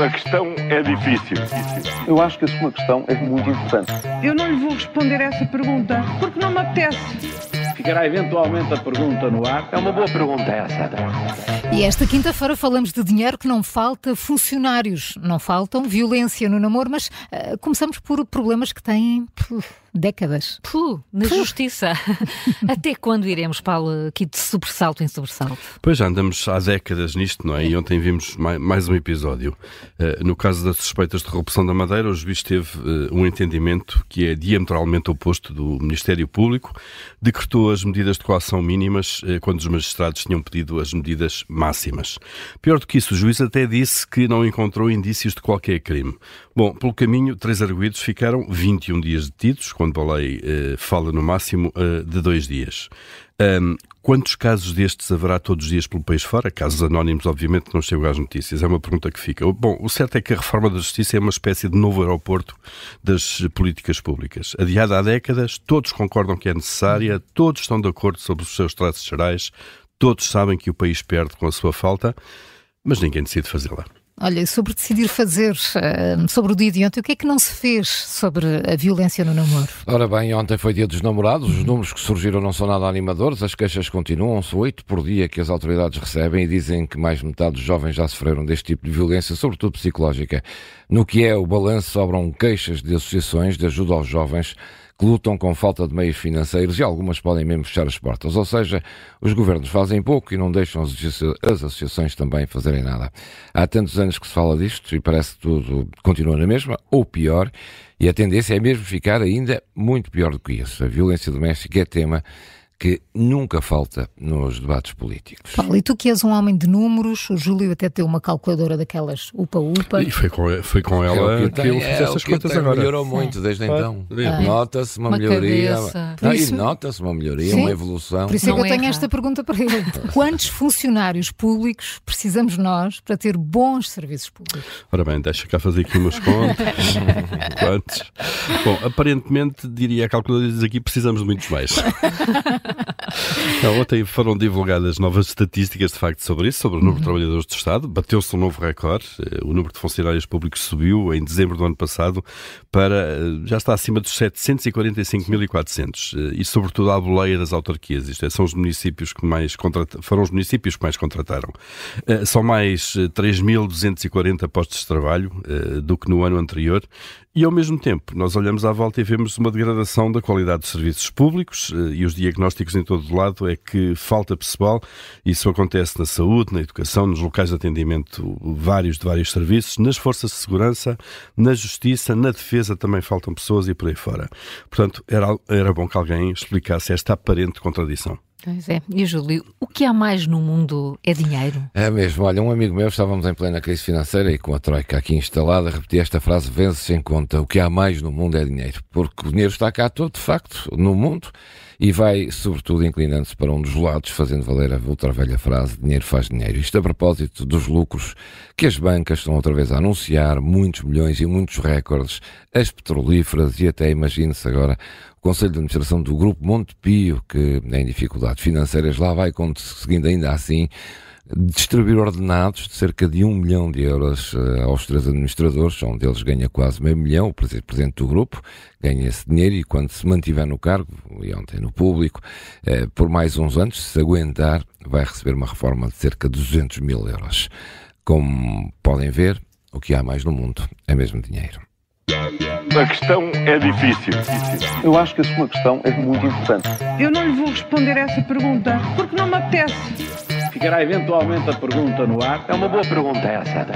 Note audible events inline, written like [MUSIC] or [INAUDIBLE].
A questão é difícil. Eu acho que a sua questão é muito importante. Eu não lhe vou responder essa pergunta porque não me apetece. Ficará eventualmente a pergunta no ar. É uma boa pergunta essa. E esta quinta-feira falamos de dinheiro que não falta, funcionários não faltam, violência no namoro, mas uh, começamos por problemas que têm puf, décadas. Puh, na Puh. justiça. [LAUGHS] Até quando iremos, Paulo, aqui de sobressalto em sobressalto? Pois já andamos há décadas nisto, não é? E ontem vimos mais um episódio. Uh, no caso das suspeitas de corrupção da Madeira, o juiz teve uh, um entendimento que é diametralmente oposto do Ministério Público, decretou as medidas de coação mínimas quando os magistrados tinham pedido as medidas máximas. Pior do que isso, o juiz até disse que não encontrou indícios de qualquer crime. Bom, pelo caminho, três arguídos ficaram 21 dias detidos, quando a lei eh, fala no máximo eh, de dois dias. Um, quantos casos destes haverá todos os dias pelo país fora? Casos anónimos, obviamente, não chegam às notícias. É uma pergunta que fica. Bom, o certo é que a reforma da justiça é uma espécie de novo aeroporto das políticas públicas. Adiada há décadas, todos concordam que é necessária, todos estão de acordo sobre os seus traços gerais, todos sabem que o país perde com a sua falta, mas ninguém decide fazê-la. Olha, sobre decidir fazer, eh, sobre o dia de ontem, o que é que não se fez sobre a violência no namoro? Ora bem, ontem foi dia dos namorados, os números que surgiram não são nada animadores, as queixas continuam, são oito por dia que as autoridades recebem e dizem que mais metade dos jovens já sofreram deste tipo de violência, sobretudo psicológica. No que é o balanço, sobram queixas de associações de ajuda aos jovens que lutam com falta de meios financeiros e algumas podem mesmo fechar as portas. Ou seja, os governos fazem pouco e não deixam as associações também fazerem nada. Há tantos anos que se fala disto e parece que tudo continua na mesma, ou pior, e a tendência é mesmo ficar ainda muito pior do que isso. A violência doméstica é tema que nunca falta nos debates políticos. Paulo, e tu que és um homem de números, o Júlio até tem uma calculadora daquelas upa-upa. E foi com, foi com ela é que, eu, fiz é, essas contas agora. Melhorou muito é. desde então. Ah. Nota-se uma, uma, melhoria. Não, isso... E nota-se uma melhoria, Sim. uma evolução. Por isso é que eu tenho esta pergunta para ele. Quantos funcionários públicos precisamos nós para ter bons serviços públicos? Ora bem, deixa cá fazer aqui umas contas. [LAUGHS] Quantos? Bom, aparentemente, diria a calculadora diz aqui, precisamos de muitos mais. [LAUGHS] Não, ontem foram divulgadas novas estatísticas de facto sobre isso, sobre o número de uhum. trabalhadores do Estado. Bateu-se um novo recorde. Eh, o número de funcionários públicos subiu em dezembro do ano passado para eh, já está acima dos 745.400 eh, e sobretudo à boleia das autarquias. Isto é, são os municípios que mais contrataram, foram os municípios que mais contrataram. São mais 3.240 postos de trabalho do que no ano anterior e, ao mesmo tempo, nós olhamos à volta e vemos uma degradação da qualidade dos serviços públicos eh, e os diagnósticos em todo o lado é que falta pessoal. Isso acontece na saúde, na educação, nos locais de atendimento vários de vários serviços, nas forças de segurança, na justiça, na defesa também faltam pessoas e por aí fora. Portanto, era, era bom que alguém explicasse esta aparente contradição. Pois é. E Júlio, o que há mais no mundo é dinheiro? É mesmo. Olha, um amigo meu, estávamos em plena crise financeira e com a Troika aqui instalada, repetia esta frase vezes sem conta. O que há mais no mundo é dinheiro. Porque o dinheiro está cá todo, de facto, no mundo e vai, sobretudo, inclinando-se para um dos lados, fazendo valer a ultra velha frase: dinheiro faz dinheiro. Isto a propósito dos lucros que as bancas estão outra vez a anunciar, muitos milhões e muitos recordes, as petrolíferas e até, imagine-se agora, o Conselho de Administração do Grupo Montepio, que em dificuldades financeiras lá vai conseguindo ainda assim distribuir ordenados de cerca de um milhão de euros uh, aos três administradores, um deles ganha quase meio milhão, o presidente do grupo ganha esse dinheiro e quando se mantiver no cargo, e ontem no público, uh, por mais uns anos, se aguentar, vai receber uma reforma de cerca de 200 mil euros. Como podem ver, o que há mais no mundo é mesmo dinheiro. A questão é difícil. Eu acho que a sua questão é muito importante. Eu não lhe vou responder essa pergunta porque não me apetece. Ficará eventualmente a pergunta no ar. É uma boa pergunta essa.